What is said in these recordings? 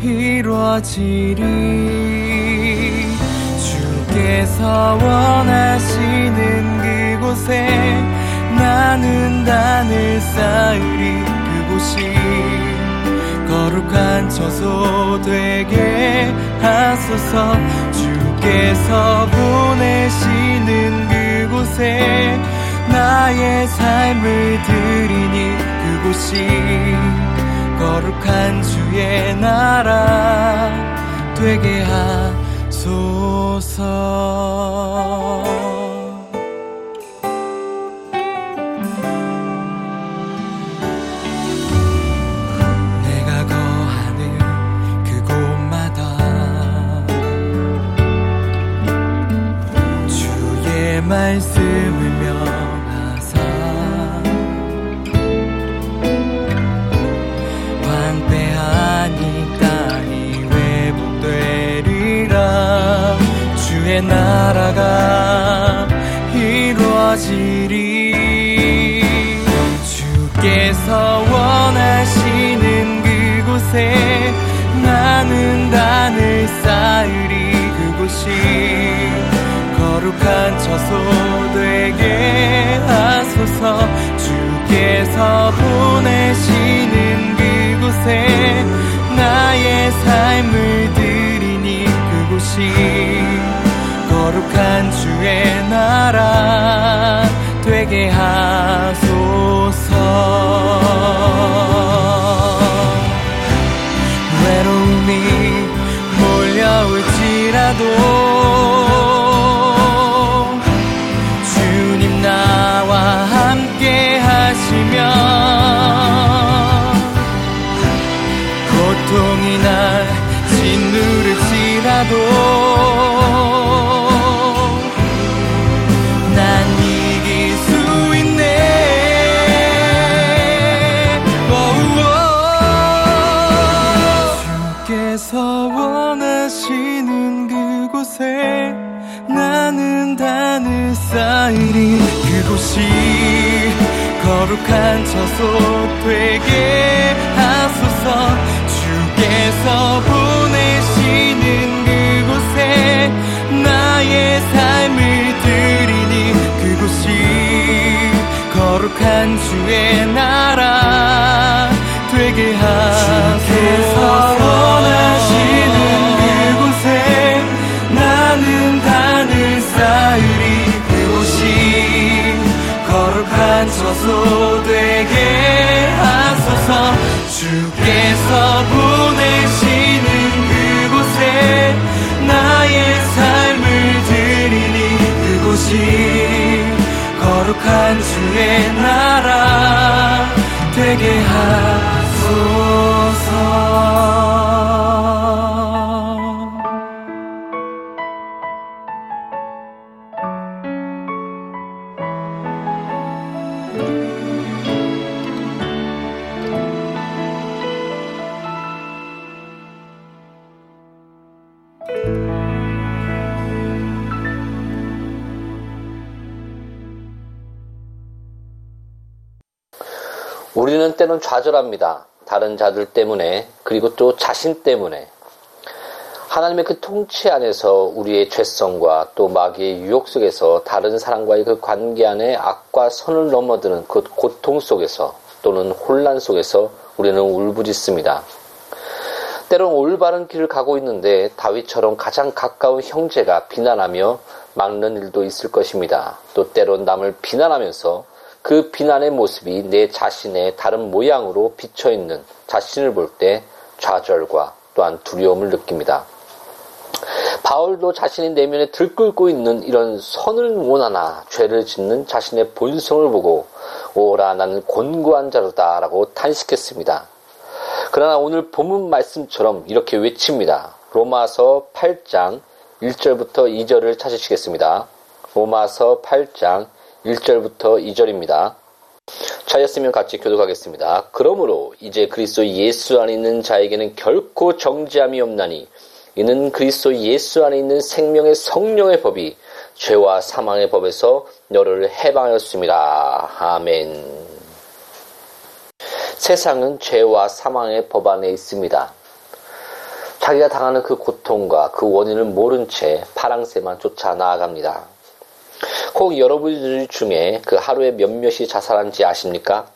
이루어지리. 주께서 원하시는 그곳에 나는 단을 쌓으리. 그곳이 거룩한 처소 되게 하소서. 주께서 보내시는 그곳에 나의 삶을 드리니 그곳이 거룩한 주의 나라 되게 하소서 나라가 이루어지리. 주께서 원하시는 그곳에 나는 단을 쌓으리. 그곳이 거룩한 처소 되게 하소서. 주께서 보내시는 그곳에 나의 삶을 드리니 그곳이 거룩한 주의 나라 되게 하소서. 외로움이 몰려올지라도 주님 나와 함께 하시면 고통이 날 짓누를지라도 쌓으리 그곳이 거룩한 처소 되게 하소서. 주께서 보내시는 그곳에 나의 삶을 드리니 그곳이 거룩한 주의 나라 되게 하소서 원하시는 그곳에 나는 단을 쌓으리 거룩한 처소 되게 하소서. 주께서 보내시는 그곳에 나의 삶을 드리니 그곳이 거룩한 주의 나라 되게 하소서 우리는 때론 좌절합니다. 다른 자들 때문에, 그리고 또 자신 때문에. 하나님의 그 통치 안에서 우리의 죄성과 또 마귀의 유혹 속에서 다른 사람과의 그 관계 안에 악과 선을 넘어드는 그 고통 속에서 또는 혼란 속에서 우리는 울부짖습니다. 때론 올바른 길을 가고 있는데 다윗처럼 가장 가까운 형제가 비난하며 막는 일도 있을 것입니다. 또 때론 남을 비난하면서 그 비난의 모습이 내 자신의 다른 모양으로 비쳐 있는 자신을 볼 때 좌절과 또한 두려움을 느낍니다. 바울도 자신의 내면에 들끓고 있는 이런 선을 원하나 죄를 짓는 자신의 본성을 보고 오라 나는 곤고한 자로다 라고 탄식했습니다. 그러나 오늘 본문 말씀처럼 이렇게 외칩니다. 로마서 8장 1절부터 2절을 찾으시겠습니다. 로마서 8장 1절부터 2절입니다. 차였으면 같이 교독하겠습니다. 그러므로 이제 그리스도 예수 안에 있는 자에게는 결코 정지함이 없나니 이는 그리스도 예수 안에 있는 생명의 성령의 법이 죄와 사망의 법에서 너를 해방하였습니다. 아멘. 세상은 죄와 사망의 법 안에 있습니다. 자기가 당하는 그 고통과 그 원인을 모른 채 파랑새만 쫓아 나아갑니다. 혹 여러분 중에 그 하루에 몇 몇이 자살한지 아십니까?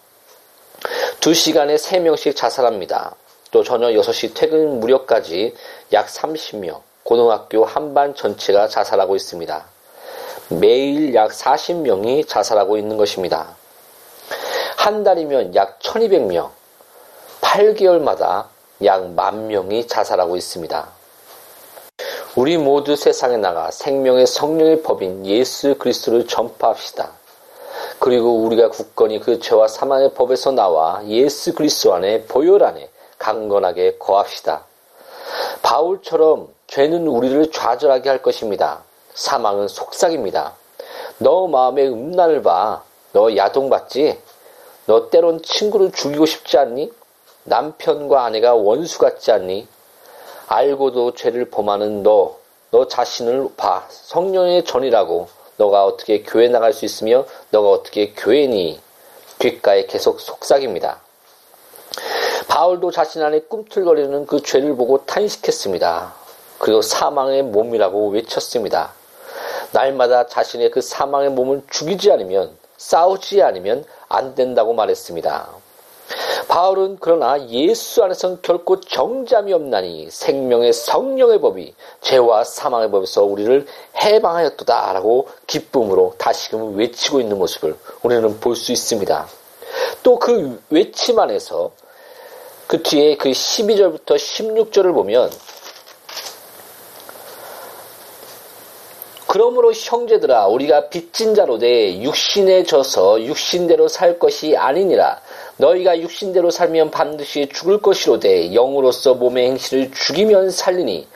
두 시간에 세 명씩 자살합니다. 또 저녁 6시 퇴근 무렵까지 약 30명, 고등학교 한반 전체가 자살하고 있습니다. 매일 약 40명이 자살하고 있는 것입니다. 한 달이면 약 1200명, 8개월마다 약만 명이 자살하고 있습니다. 우리 모두 세상에 나가 생명의 성령의 법인 예수 그리스도를 전파합시다. 그리고 우리가 굳건히 그 죄와 사망의 법에서 나와 예수 그리스도 안에 보혈 안에 강건하게 거합시다. 바울처럼 죄는 우리를 좌절하게 할 것입니다. 사망은 속삭입니다. 너 마음의 음란을 봐. 너 야동받지? 너 때론 친구를 죽이고 싶지 않니? 남편과 아내가 원수 같지 않니? 알고도 죄를 범하는 너, 너 자신을 봐. 성령의 전이라고. 너가 어떻게 교회 나갈 수 있으며 너가 어떻게 교회니? 귓가에 계속 속삭입니다. 바울도 자신 안에 꿈틀거리는 그 죄를 보고 탄식했습니다. 그리고 사망의 몸이라고 외쳤습니다. 날마다 자신의 그 사망의 몸을 죽이지 않으면 싸우지 않으면 안 된다고 말했습니다. 바울은 그러나 예수 안에서는 결코 정잠이 없나니 생명의 성령의 법이 죄와 사망의 법에서 우리를 해방하였도다라고 기쁨으로 다시금 외치고 있는 모습을 우리는 볼 수 있습니다. 또 그 외침 안에서 그 뒤에 그 12절부터 16절을 보면 그러므로 형제들아 우리가 빚진 자로 돼 육신에 져서 육신대로 살 것이 아니니라 너희가 육신대로 살면 반드시 죽을 것이로되 영으로서 몸의 행실을 죽이면 살리니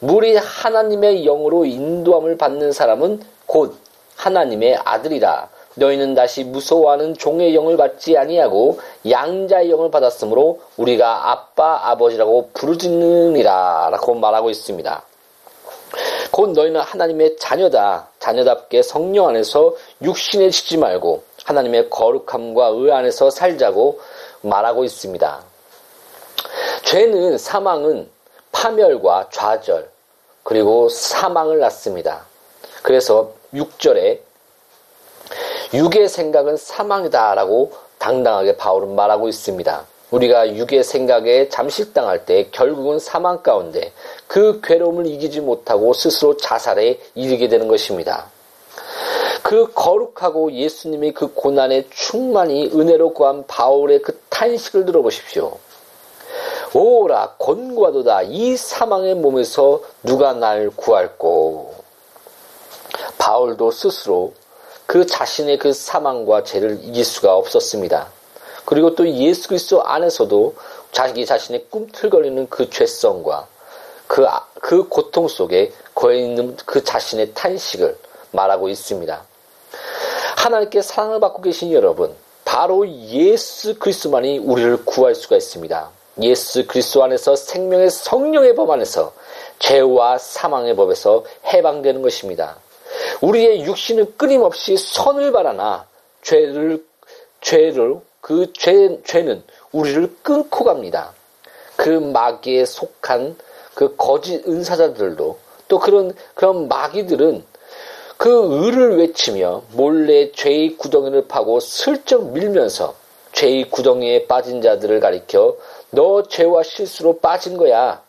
물이 하나님의 영으로 인도함을 받는 사람은 곧 하나님의 아들이라 너희는 다시 무서워하는 종의 영을 받지 아니하고 양자의 영을 받았으므로 우리가 아빠 아버지라고 부르짖느니라 라고 말하고 있습니다. 곧 너희는 하나님의 자녀다. 자녀답게 성령 안에서 육신에 지지 말고 하나님의 거룩함과 의 안에서 살자고 말하고 있습니다. 죄는 사망은 파멸과 좌절 그리고 사망을 낳습니다. 그래서 6절에 육의 생각은 사망이다라고 당당하게 바울은 말하고 있습니다. 우리가 육의 생각에 잠식당할 때 결국은 사망 가운데 그 괴로움을 이기지 못하고 스스로 자살에 이르게 되는 것입니다. 그 거룩하고 예수님의 그 고난에 충만히 은혜로 구한 바울의 그 탄식을 들어보십시오. 오라 권과도다 이 사망의 몸에서 누가 날 구할꼬. 바울도 스스로 그 자신의 그 사망과 죄를 이길 수가 없었습니다. 그리고 또 예수 그리스도 안에서도 자기 자신의 꿈틀거리는 그 죄성과 그, 아, 그 고통 속에 거해 있는 그 자신의 탄식을 말하고 있습니다. 하나님께 사랑을 받고 계신 여러분, 바로 예수 그리스도만이 우리를 구할 수가 있습니다. 예수 그리스도 안에서 생명의 성령의 법 안에서 죄와 사망의 법에서 해방되는 것입니다. 우리의 육신은 끊임없이 선을 바라나 죄를 죄를 그 죄, 죄는 우리를 끊고 갑니다. 그 마귀에 속한 그 거짓 은사자들도 또 그런 그런 마귀들은 그 의를 외치며 몰래 죄의 구덩이를 파고 슬쩍 밀면서 죄의 구덩이에 빠진 자들을 가리켜 너 죄와 실수로 빠진 거야.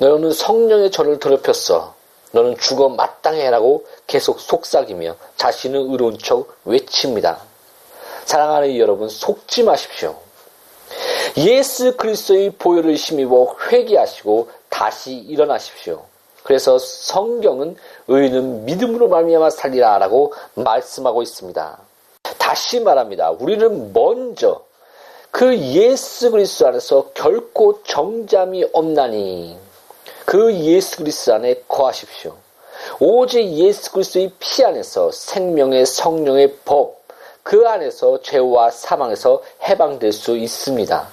너는 성령의 전을 더럽혔어. 너는 죽어 마땅해라고 계속 속삭이며 자신은 의로운 척 외칩니다. 사랑하는 여러분 속지 마십시오. 예수 그리스도의 보혈을 힘입어 회개하시고 다시 일어나십시오. 그래서 성경은 의인은 믿음으로 말미암아 살리라라고 말씀하고 있습니다. 다시 말합니다. 우리는 먼저 그 예수 그리스도 안에서 결코 정잠이 없나니 그 예수 그리스도 안에 거하십시오. 오직 예수 그리스도의 피 안에서 생명의 성령의 법 그 안에서 죄와 사망에서 해방될 수 있습니다.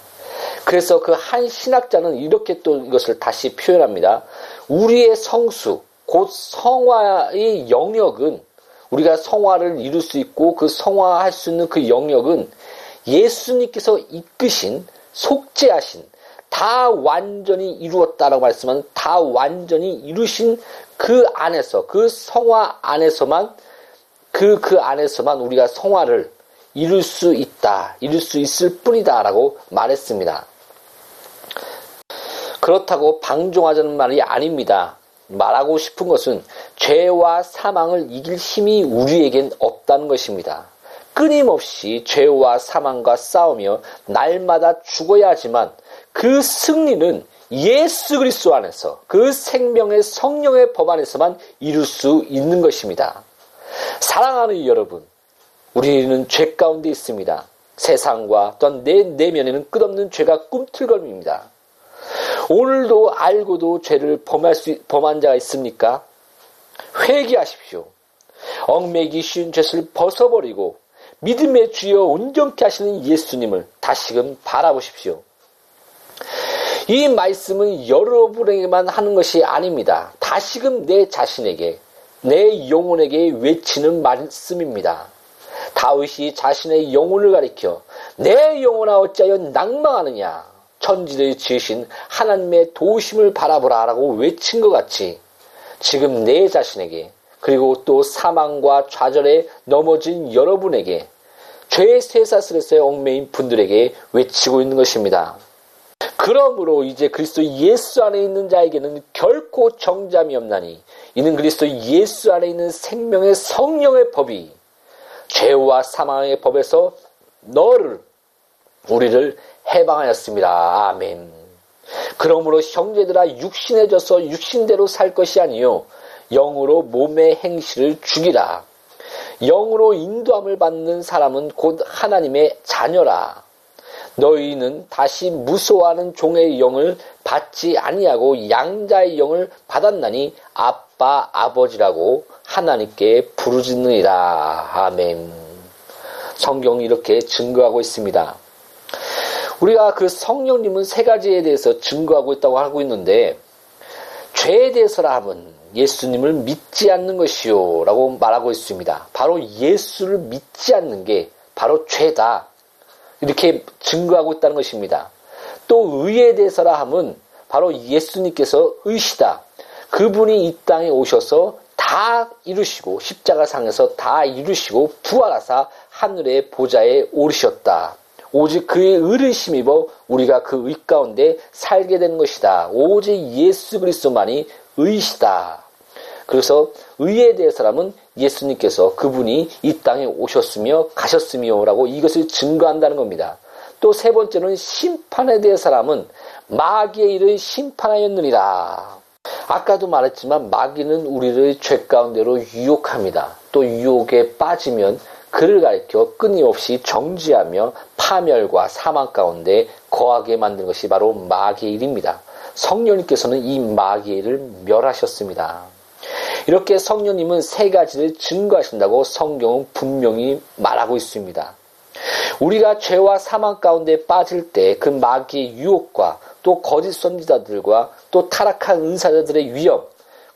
그래서 그 한 신학자는 이렇게 또 이것을 다시 표현합니다. 우리의 성수, 곧 성화의 영역은 우리가 성화를 이룰 수 있고 그 성화할 수 있는 그 영역은 예수님께서 이끄신 속죄하신 다 완전히 이루었다라고 말씀하는 다 완전히 이루신 그 안에서 그 성화 안에서만 그그 그 안에서만 우리가 성화를 이룰 수 있다 이룰 수 있을 뿐이다라고 말했습니다. 그렇다고 방종하자는 말이 아닙니다. 말하고 싶은 것은 죄와 사망을 이길 힘이 우리에겐 없다는 것입니다. 끊임없이 죄와 사망과 싸우며 날마다 죽어야 하지만 그 승리는 예수 그리스도 안에서 그 생명의 성령의 법 안에서만 이룰 수 있는 것입니다. 사랑하는 여러분, 우리는 죄 가운데 있습니다. 세상과 또한 내 내면에는 끝없는 죄가 꿈틀거립니다. 오늘도 알고도 죄를 범할 수, 범한 자가 있습니까? 회개하십시오. 얽매기 쉬운 죄를 벗어버리고 믿음의 주여 온전케 하시는 예수님을 다시금 바라보십시오. 이 말씀은 여러분에게만 하는 것이 아닙니다. 다시금 내 자신에게, 내 영혼에게 외치는 말씀입니다. 다윗이 자신의 영혼을 가리켜 내 영혼아 어찌하여 낭망하느냐 천지를 지으신 하나님의 도심을 바라보라라고 외친 것 같이 지금 내 자신에게 그리고 또 사망과 좌절에 넘어진 여러분에게 죄의 쇠사슬에서 얽매인 분들에게 외치고 있는 것입니다. 그러므로 이제 그리스도 예수 안에 있는 자에게는 결코 정잠이 없나니 이는 그리스도 예수 안에 있는 생명의 성령의 법이 죄와 사망의 법에서 너를 우리를 해방하였습니다. 아멘. 그러므로 형제들아 육신에 져서 육신대로 살 것이 아니요 영으로 몸의 행실을 죽이라. 영으로 인도함을 받는 사람은 곧 하나님의 자녀라. 너희는 다시 무소하는 종의 영을 받지 아니하고 양자의 영을 받았나니 아빠 아버지라고 하나님께 부르짖느니라. 아멘. 성경이 이렇게 증거하고 있습니다. 우리가 그 성령님은 세 가지에 대해서 증거하고 있다고 하고 있는데 죄에 대해서라 하면 예수님을 믿지 않는 것이요 라고 말하고 있습니다. 바로 예수를 믿지 않는 게 바로 죄다. 이렇게 증거하고 있다는 것입니다. 또 의에 대해서라 하면 바로 예수님께서 의시다. 그분이 이 땅에 오셔서 다 이루시고 십자가상에서 다 이루시고 부활하사 하늘의 보좌에 오르셨다. 오직 그의 의를 힘입어 우리가 그 의 가운데 살게 되는 것이다. 오직 예수 그리스도만이 의시다. 그래서 의에 대해서라면 예수님께서 그분이 이 땅에 오셨으며 가셨으며라고 이것을 증거한다는 겁니다. 또 세 번째는 심판에 대해서라면 마귀의 일을 심판하였느니라. 아까도 말했지만 마귀는 우리를 죄 가운데로 유혹합니다. 또 유혹에 빠지면 그를 가리켜 끊임없이 정지하며 파멸과 사망 가운데 거하게 만든 것이 바로 마귀의 일입니다. 성령님께서는 이 마귀의 일을 멸하셨습니다. 이렇게 성령님은 세 가지를 증거하신다고 성경은 분명히 말하고 있습니다. 우리가 죄와 사망 가운데 빠질 때 그 마귀의 유혹과 또 거짓 선지자들과 또 타락한 은사자들의 위험,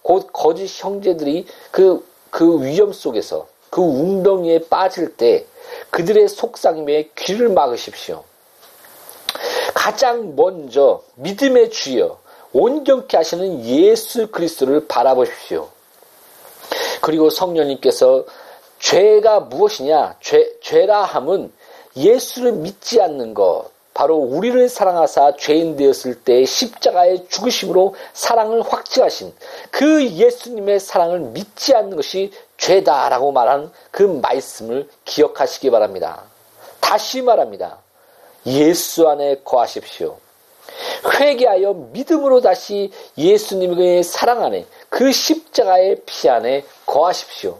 곧 거짓 형제들이 그, 그 위험 속에서 그 웅덩이에 빠질 때 그들의 속삭임에 귀를 막으십시오. 가장 먼저 믿음의 주여 온전케 하시는 예수 그리스도를 바라보십시오. 그리고 성령님께서 죄가 무엇이냐? 죄, 죄라 함은 예수를 믿지 않는 것. 바로 우리를 사랑하사 죄인 되었을 때 십자가의 죽으심으로 사랑을 확증하신 그 예수님의 사랑을 믿지 않는 것이 죄다라고 말한 그 말씀을 기억하시기 바랍니다. 다시 말합니다. 예수 안에 거하십시오. 회개하여 믿음으로 다시 예수님의 사랑 안에 그 십자가의 피 안에 거하십시오.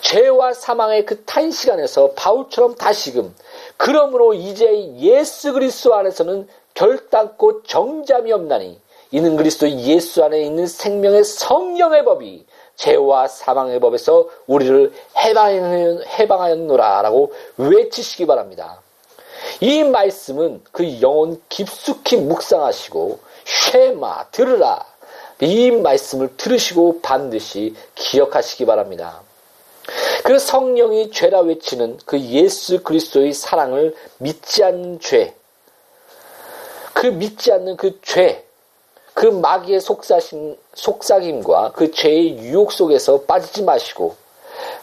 죄와 사망의 그탄 시간에서 바울처럼 다시금 그러므로 이제 예수 그리스도 안에서는 결단코 정잠이 없나니 이는 그리스도 예수 안에 있는 생명의 성령의 법이 죄와 사망의 법에서 우리를 해방하였노라 라고 외치시기 바랍니다. 이 말씀은 그 영혼 깊숙이 묵상하시고 쉐마 들으라 이 말씀을 들으시고 반드시 기억하시기 바랍니다. 그 성령이 죄라 외치는 그 예수 그리스도의 사랑을 믿지 않는 죄, 그 믿지 않는 그 죄, 그 마귀의 속삭임, 속삭임과 그 죄의 유혹 속에서 빠지지 마시고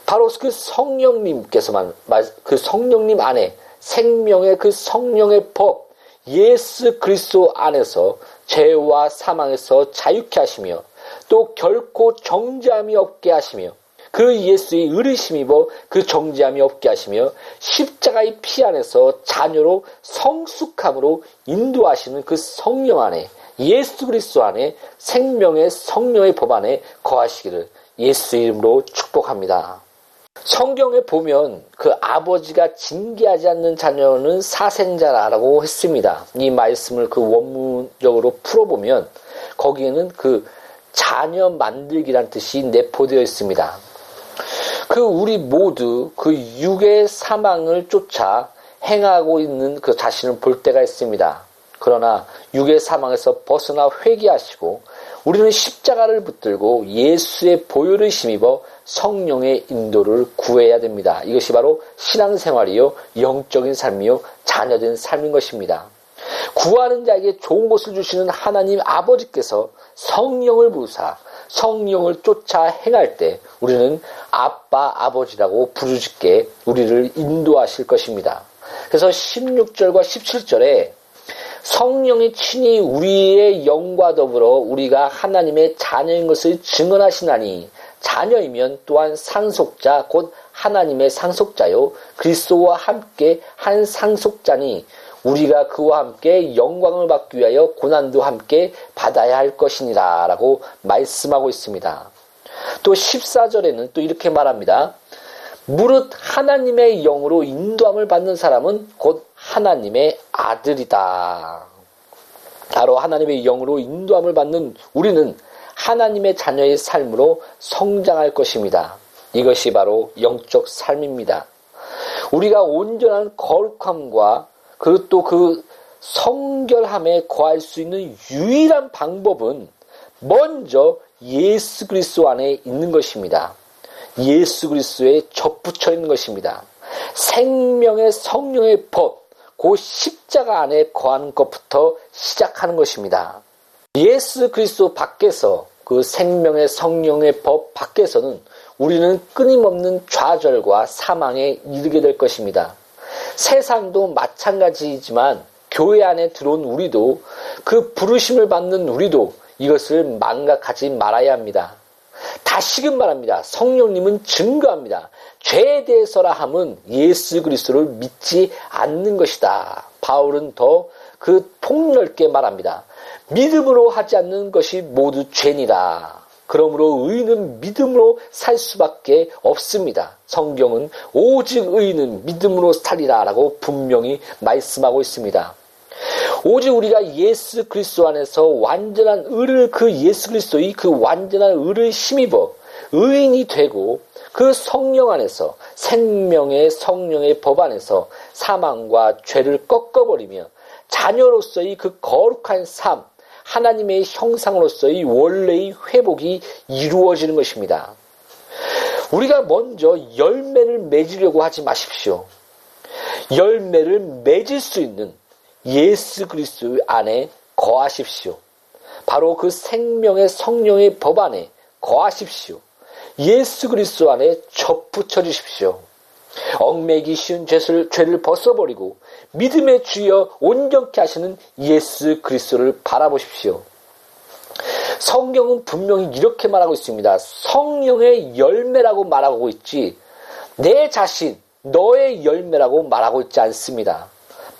바로 그 성령님께서만 그 성령님 안에 생명의 그 성령의 법 예수 그리스도 안에서 죄와 사망에서 자유케 하시며 또 결코 정죄함이 없게 하시며 그 예수의 의리심 입어 그 정죄함이 없게 하시며 십자가의 피 안에서 자녀로 성숙함으로 인도하시는 그 성령 안에 예수 그리스도 안에 생명의 성령의 법 안에 거하시기를 예수 이름으로 축복합니다. 성경에 보면 그 아버지가 징계하지 않는 자녀는 사생자라고 했습니다. 이 말씀을 그 원문적으로 풀어보면 거기에는 그 자녀 만들기란 뜻이 내포되어 있습니다. 그 우리 모두 그 육의 사망을 쫓아 행하고 있는 그 자신을 볼 때가 있습니다. 그러나 육의 사망에서 벗어나 회개하시고 우리는 십자가를 붙들고 예수의 보혈을 힘입어 성령의 인도를 구해야 됩니다. 이것이 바로 신앙생활이요, 영적인 삶이요, 자녀된 삶인 것입니다. 구하는 자에게 좋은 것을 주시는 하나님 아버지께서 성령을 부사 성령을 쫓아 행할 때 우리는 아빠 아버지라고 부르짖게 우리를 인도하실 것입니다. 그래서 16절과 17절에 성령이 친히 우리의 영과 더불어 우리가 하나님의 자녀인 것을 증언하시나니 자녀이면 또한 상속자 곧 하나님의 상속자요 그리스도와 함께 한 상속자니 우리가 그와 함께 영광을 받기 위하여 고난도 함께 받아야 할 것이니라 라고 말씀하고 있습니다. 또 14절에는 또 이렇게 말합니다. 무릇 하나님의 영으로 인도함을 받는 사람은 곧 하나님의 아들이다. 바로 하나님의 영으로 인도함을 받는 우리는 하나님의 자녀의 삶으로 성장할 것입니다. 이것이 바로 영적 삶입니다. 우리가 온전한 거룩함과 그리고 또 그 성결함에 거할 수 있는 유일한 방법은 먼저 예수 그리스도 안에 있는 것입니다. 예수 그리스도에 접붙여 있는 것입니다. 생명의 성령의 법, 그 십자가 안에 거하는 것부터 시작하는 것입니다. 예수 그리스도 밖에서 그 생명의 성령의 법 밖에서는 우리는 끊임없는 좌절과 사망에 이르게 될 것입니다. 세상도 마찬가지이지만 교회 안에 들어온 우리도 그 부르심을 받는 우리도 이것을 망각하지 말아야 합니다. 다시금 말합니다. 성령님은 증거합니다. 죄에 대해서라 함은 예수 그리스도를 믿지 않는 것이다. 바울은 더 그 폭넓게 말합니다. 믿음으로 하지 않는 것이 모두 죄니라. 그러므로 의인은 믿음으로 살 수밖에 없습니다. 성경은 오직 의인은 믿음으로 살리라 라고 분명히 말씀하고 있습니다. 오직 우리가 예수 그리스도 안에서 완전한 의를 그 예수 그리스도의 그 완전한 의를 힘입어 의인이 되고 그 성령 안에서 생명의 성령의 법 안에서 사망과 죄를 꺾어버리며 자녀로서의 그 거룩한 삶, 하나님의 형상으로서의 원래의 회복이 이루어지는 것입니다. 우리가 먼저 열매를 맺으려고 하지 마십시오. 열매를 맺을 수 있는 예수 그리스도 안에 거하십시오. 바로 그 생명의 성령의 법 안에 거하십시오. 예수 그리스도 안에 접붙여 주십시오. 얽매기 쉬운 죄를, 죄를 벗어버리고 믿음의 주여 온전케 하시는 예수 그리스도를 바라보십시오. 성경은 분명히 이렇게 말하고 있습니다. 성령의 열매라고 말하고 있지 내 자신, 너의 열매라고 말하고 있지 않습니다.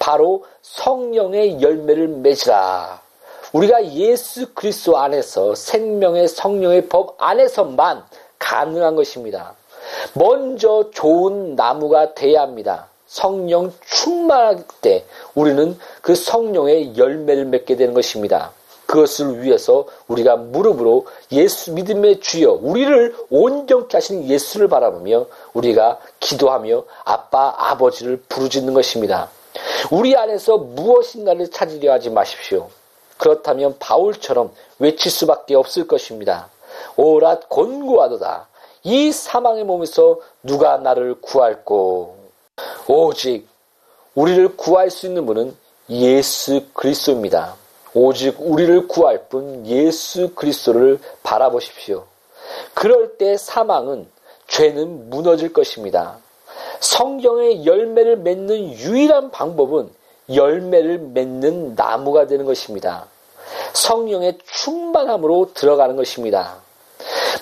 바로 성령의 열매를 맺으라. 우리가 예수 그리스도 안에서 생명의 성령의 법 안에서만 가능한 것입니다. 먼저 좋은 나무가 돼야 합니다. 성령 충만할 때 우리는 그 성령의 열매를 맺게 되는 것입니다. 그것을 위해서 우리가 무릎으로 예수 믿음의 주여 우리를 온전케 하시는 예수를 바라보며 우리가 기도하며 아빠 아버지를 부르짖는 것입니다. 우리 안에서 무엇인가를 찾으려 하지 마십시오. 그렇다면 바울처럼 외칠 수밖에 없을 것입니다. 오라 곤고하도다. 이 사망의 몸에서 누가 나를 구할꼬? 오직 우리를 구할 수 있는 분은 예수 그리스도입니다. 오직 우리를 구할 뿐 예수 그리스도를 바라보십시오. 그럴 때 사망은 죄는 무너질 것입니다. 성경의 열매를 맺는 유일한 방법은 열매를 맺는 나무가 되는 것입니다. 성령의 충만함으로 들어가는 것입니다.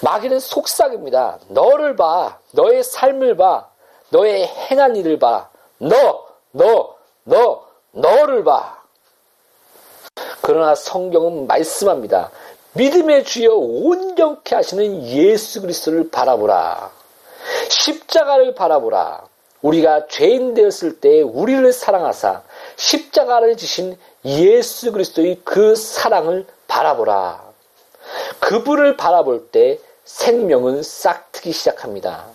마귀는 속삭입니다. 너를 봐. 너의 삶을 봐. 너의 행한 일을 봐. 너, 너, 너, 너를 봐. 그러나 성경은 말씀합니다. 믿음의 주여 온전케 하시는 예수 그리스도를 바라보라. 십자가를 바라보라. 우리가 죄인 되었을 때 우리를 사랑하사 십자가를 지신 예수 그리스도의 그 사랑을 바라보라. 그분을 바라볼 때 생명은 싹트기 시작합니다.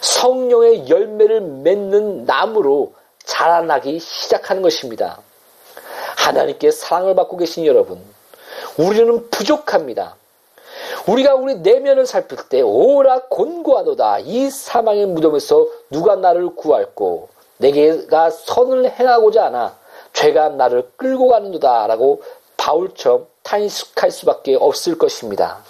성령의 열매를 맺는 나무로 자라나기 시작하는 것입니다. 하나님께 사랑을 받고 계신 여러분, 우리는 부족합니다. 우리가 우리 내면을 살필 때 오라 곤고하도다 이 사망의 무덤에서 누가 나를 구할꼬 내게가 선을 행하고자 하나 죄가 나를 끌고 가는도다라고 바울처럼 탄식할 수밖에 없을 것입니다.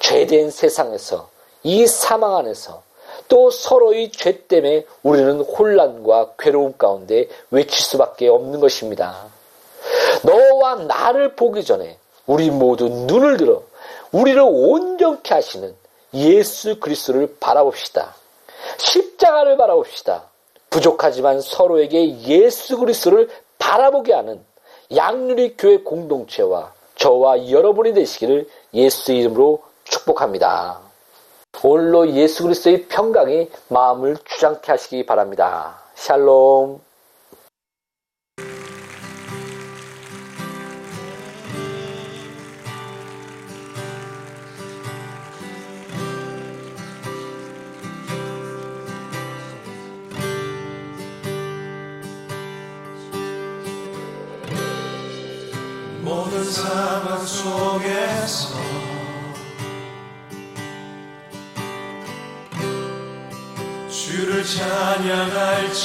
죄된 세상에서 이 사망 안에서 또 서로의 죄 때문에 우리는 혼란과 괴로움 가운데 외칠 수밖에 없는 것입니다. 너와 나를 보기 전에 우리 모두 눈을 들어 우리를 온전케 하시는 예수 그리스도를 바라봅시다. 십자가를 바라봅시다. 부족하지만 서로에게 예수 그리스도를 바라보게 하는 양률이 교회 공동체와 저와 여러분이 되시기를 예수 이름으로 축복합니다. 오늘로 예수 그리스도의 평강이 마음을 주장케 하시기 바랍니다. 샬롬. 속에서 주를 찬양할지라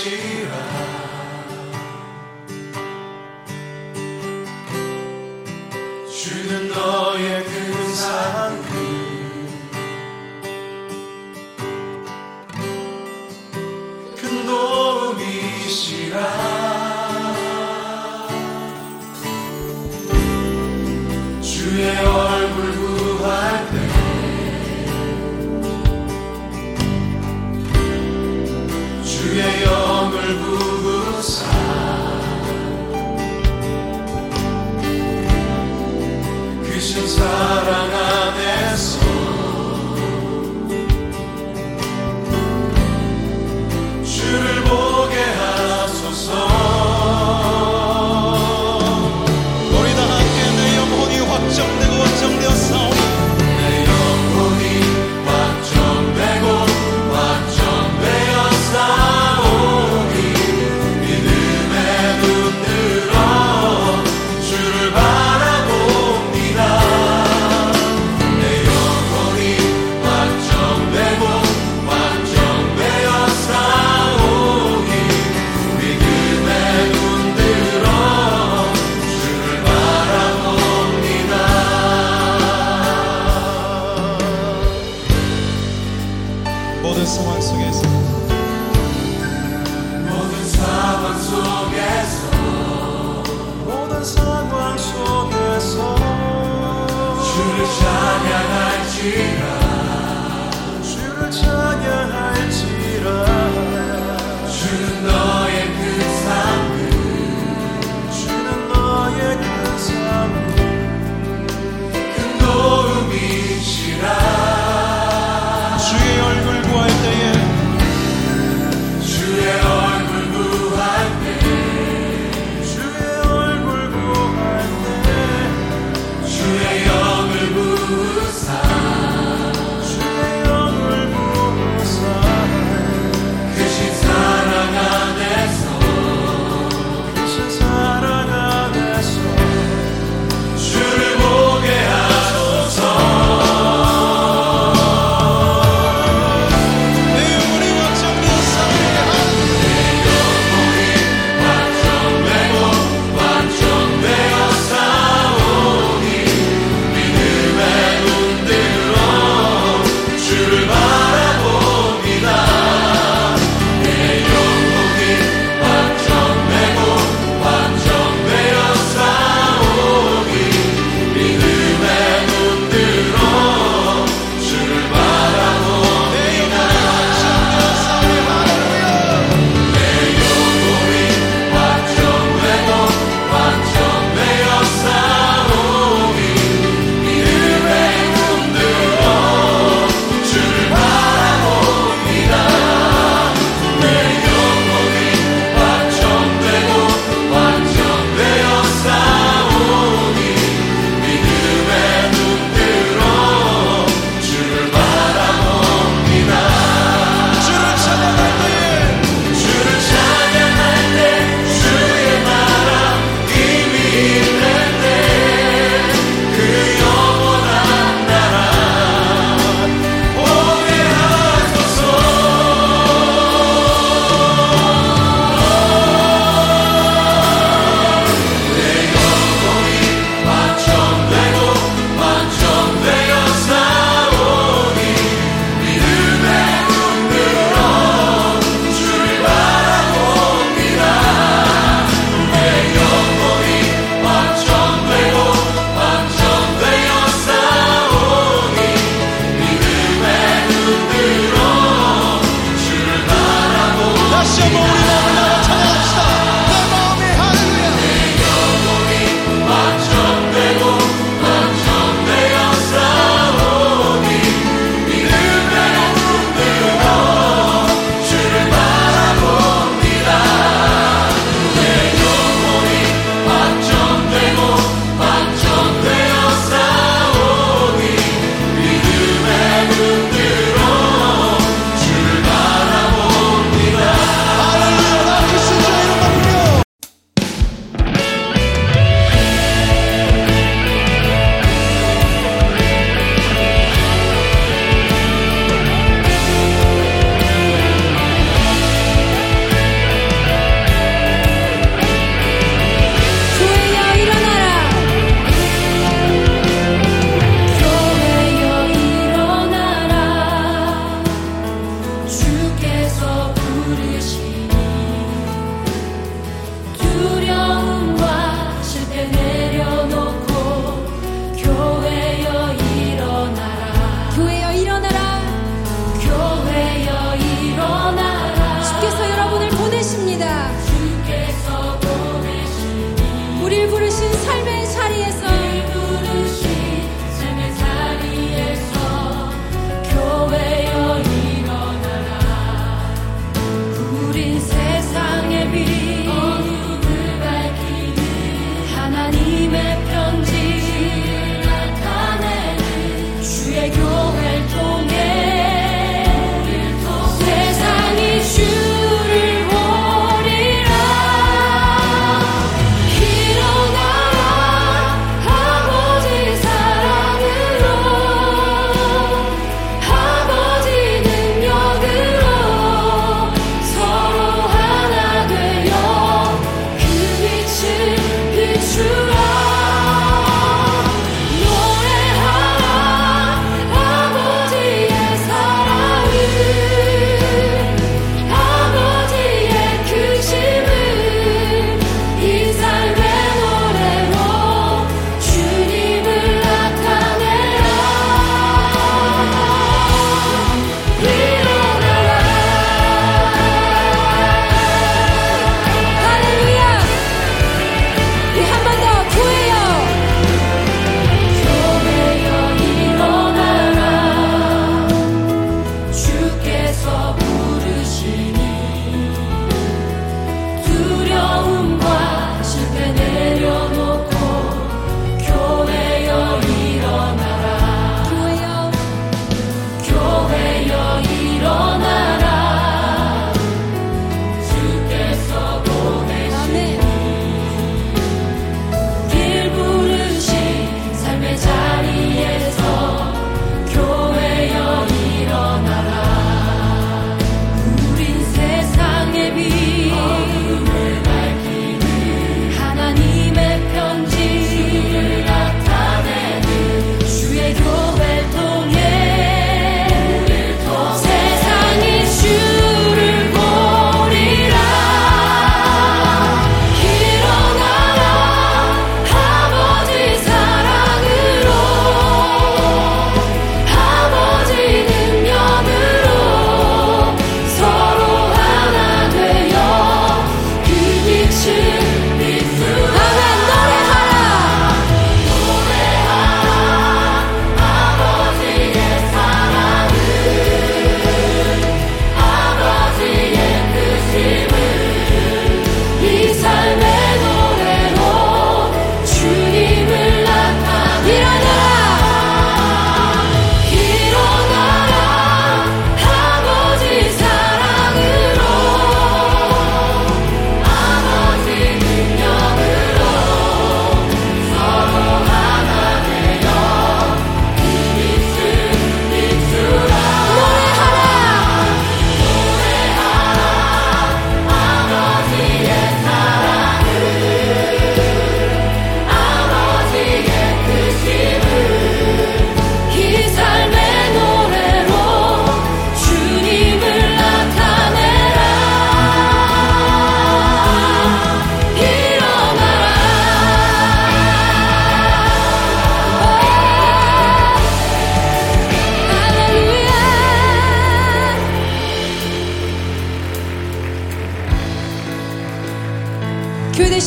me.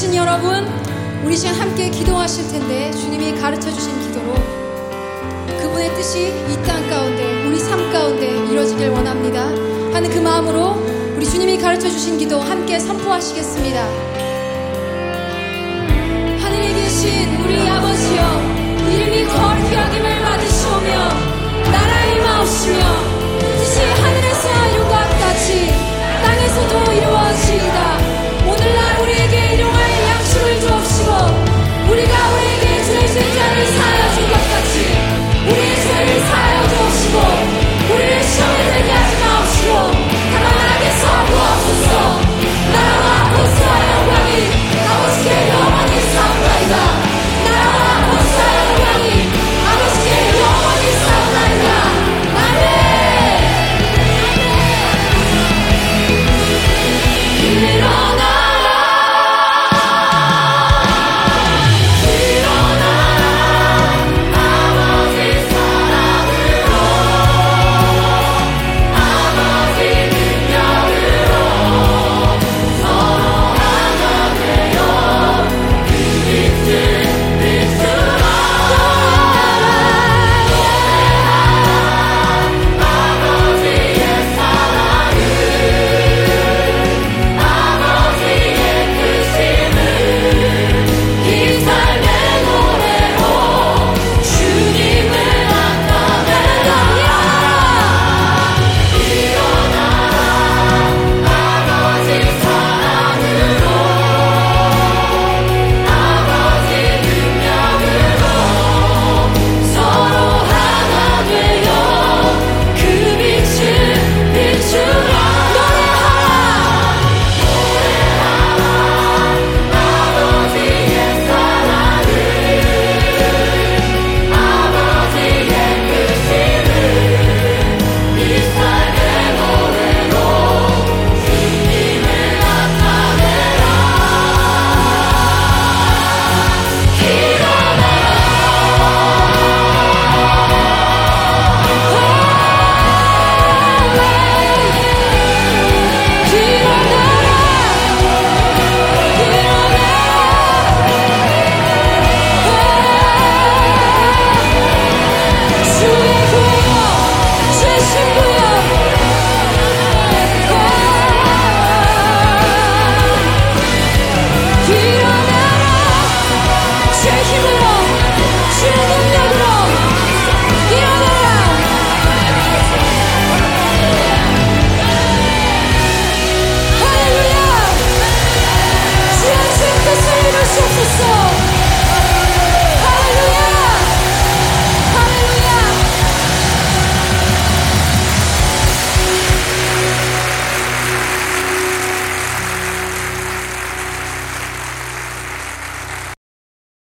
계신 여러분, 우리 시간 함께 기도하실 텐데 주님이 가르쳐 주신 기도로 그분의 뜻이 이 땅 가운데, 우리 삶 가운데 이루어지길 원합니다. 하는 그 마음으로 우리 주님이 가르쳐 주신 기도 함께 선포하시겠습니다. 하늘에 계신 우리 아버지여, 이름이 거룩히 여김을 받으시오며, 나라 임하옵시며, 뜻이 하늘에서 이루과 같이 땅에서도 이루어지이다.